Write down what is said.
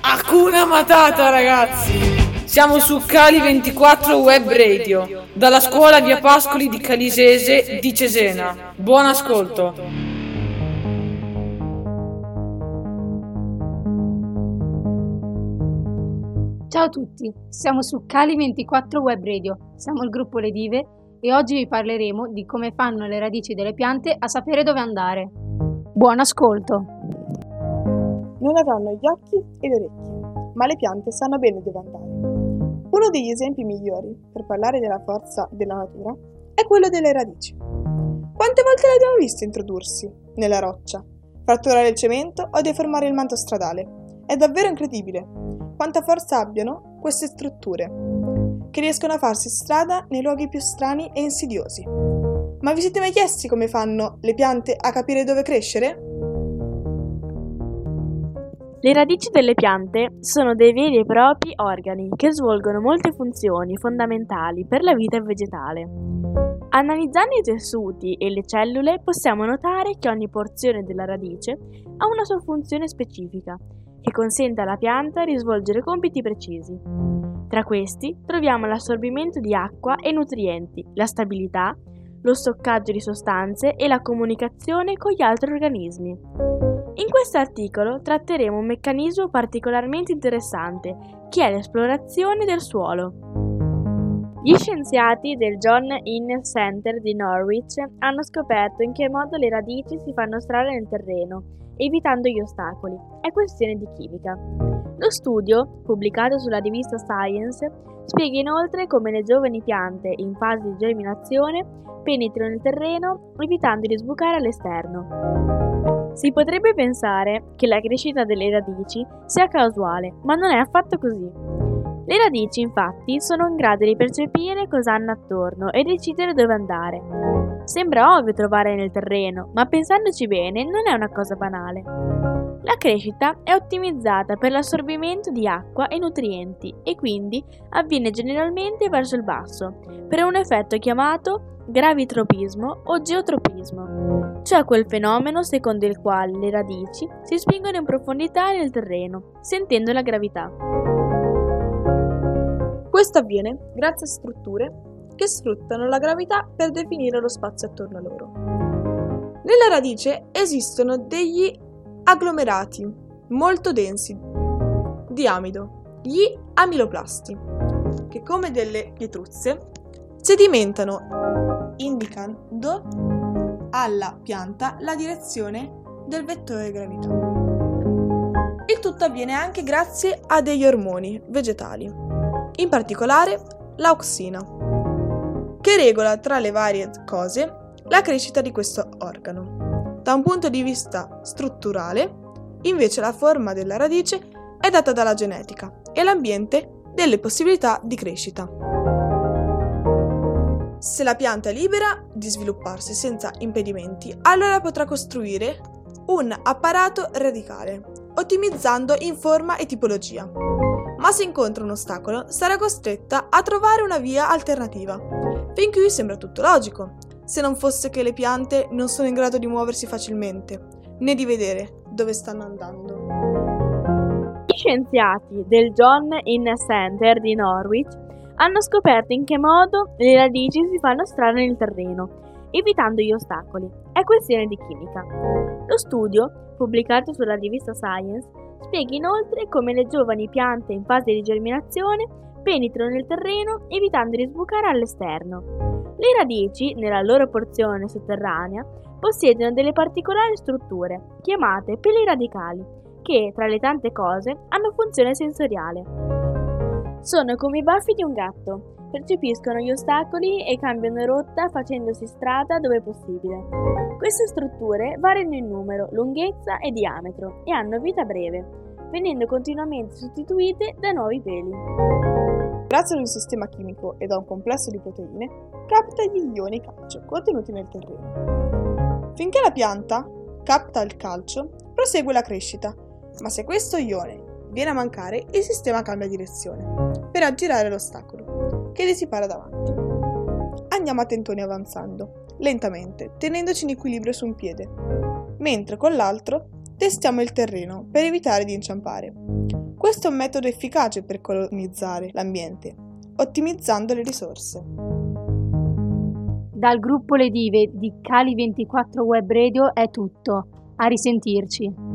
Hakuna Matata ragazzi! Siamo su Cali 24 Web Radio, dalla scuola Via Pascoli di Calisese di Cesena. Buon ascolto! Ciao a tutti, siamo su Cali 24 Web Radio, siamo il gruppo Le Dive e oggi vi parleremo di come fanno le radici delle piante a sapere dove andare. Buon ascolto! Non avranno gli occhi e le orecchie, ma le piante sanno bene dove andare. Uno degli esempi migliori per parlare della forza della natura è quello delle radici. Quante volte le abbiamo viste introdursi nella roccia, fratturare il cemento o deformare il manto stradale? È davvero incredibile quanta forza abbiano queste strutture, che riescono a farsi strada nei luoghi più strani e insidiosi. Ma vi siete mai chiesti come fanno le piante a capire dove crescere? Le radici delle piante sono dei veri e propri organi che svolgono molte funzioni fondamentali per la vita vegetale. Analizzando i tessuti e le cellule possiamo notare che ogni porzione della radice ha una sua funzione specifica che consente alla pianta di svolgere compiti precisi. Tra questi troviamo l'assorbimento di acqua e nutrienti, la stabilità, lo stoccaggio di sostanze e la comunicazione con gli altri organismi. In questo articolo tratteremo un meccanismo particolarmente interessante, che è l'esplorazione del suolo. Gli scienziati del John Innes Center di Norwich hanno scoperto in che modo le radici si fanno strada nel terreno, evitando gli ostacoli. È questione di chimica. Lo studio, pubblicato sulla rivista Science, spiega inoltre come le giovani piante in fase di germinazione penetrano nel terreno evitando di sbucare all'esterno. Si potrebbe pensare che la crescita delle radici sia casuale, ma non è affatto così. Le radici, infatti, sono in grado di percepire cosa hanno attorno e decidere dove andare. Sembra ovvio trovare nel terreno, ma pensandoci bene non è una cosa banale. La crescita è ottimizzata per l'assorbimento di acqua e nutrienti e quindi avviene generalmente verso il basso, per un effetto chiamato gravitropismo o geotropismo, cioè quel fenomeno secondo il quale le radici si spingono in profondità nel terreno, sentendo la gravità. Questo avviene grazie a strutture che sfruttano la gravità per definire lo spazio attorno a loro. Nella radice esistono degli agglomerati molto densi di amido, gli amiloplasti, che come delle pietruzze sedimentano indicando alla pianta la direzione del vettore gravità. Il tutto avviene anche grazie a degli ormoni vegetali in particolare l'auxina, che regola tra le varie cose la crescita di questo organo. Da un punto di vista strutturale, invece la forma della radice è data dalla genetica e l'ambiente delle possibilità di crescita. Se la pianta è libera di svilupparsi senza impedimenti, allora potrà costruire un apparato radicale, ottimizzando in forma e tipologia ma se incontra un ostacolo sarà costretta a trovare una via alternativa. Fin qui sembra tutto logico, se non fosse che le piante non sono in grado di muoversi facilmente, né di vedere dove stanno andando. Gli scienziati del John Innes Center di Norwich hanno scoperto in che modo le radici si fanno strada nel terreno, evitando gli ostacoli. È questione di chimica. Lo studio, pubblicato sulla rivista Science, Spiega inoltre come le giovani piante in fase di germinazione penetrano nel terreno evitando di sbucare all'esterno. Le radici, nella loro porzione sotterranea, possiedono delle particolari strutture, chiamate peli radicali, che, tra le tante cose, hanno funzione sensoriale. Sono come i baffi di un gatto, percepiscono gli ostacoli e cambiano rotta facendosi strada dove possibile. Queste strutture variano in numero, lunghezza e diametro e hanno vita breve, venendo continuamente sostituite da nuovi peli. Grazie ad un sistema chimico e da un complesso di proteine, capta gli ioni calcio contenuti nel terreno. Finché la pianta capta il calcio, prosegue la crescita, ma se questo ione viene a mancare, il sistema cambia direzione per aggirare l'ostacolo che le si para davanti. Andiamo a tentoni avanzando, lentamente, tenendoci in equilibrio su un piede, mentre con l'altro testiamo il terreno per evitare di inciampare. questo è un metodo efficace per colonizzare l'ambiente, ottimizzando le risorse. Dal gruppo Le Dive di Cali24 Web Radio è tutto. A risentirci.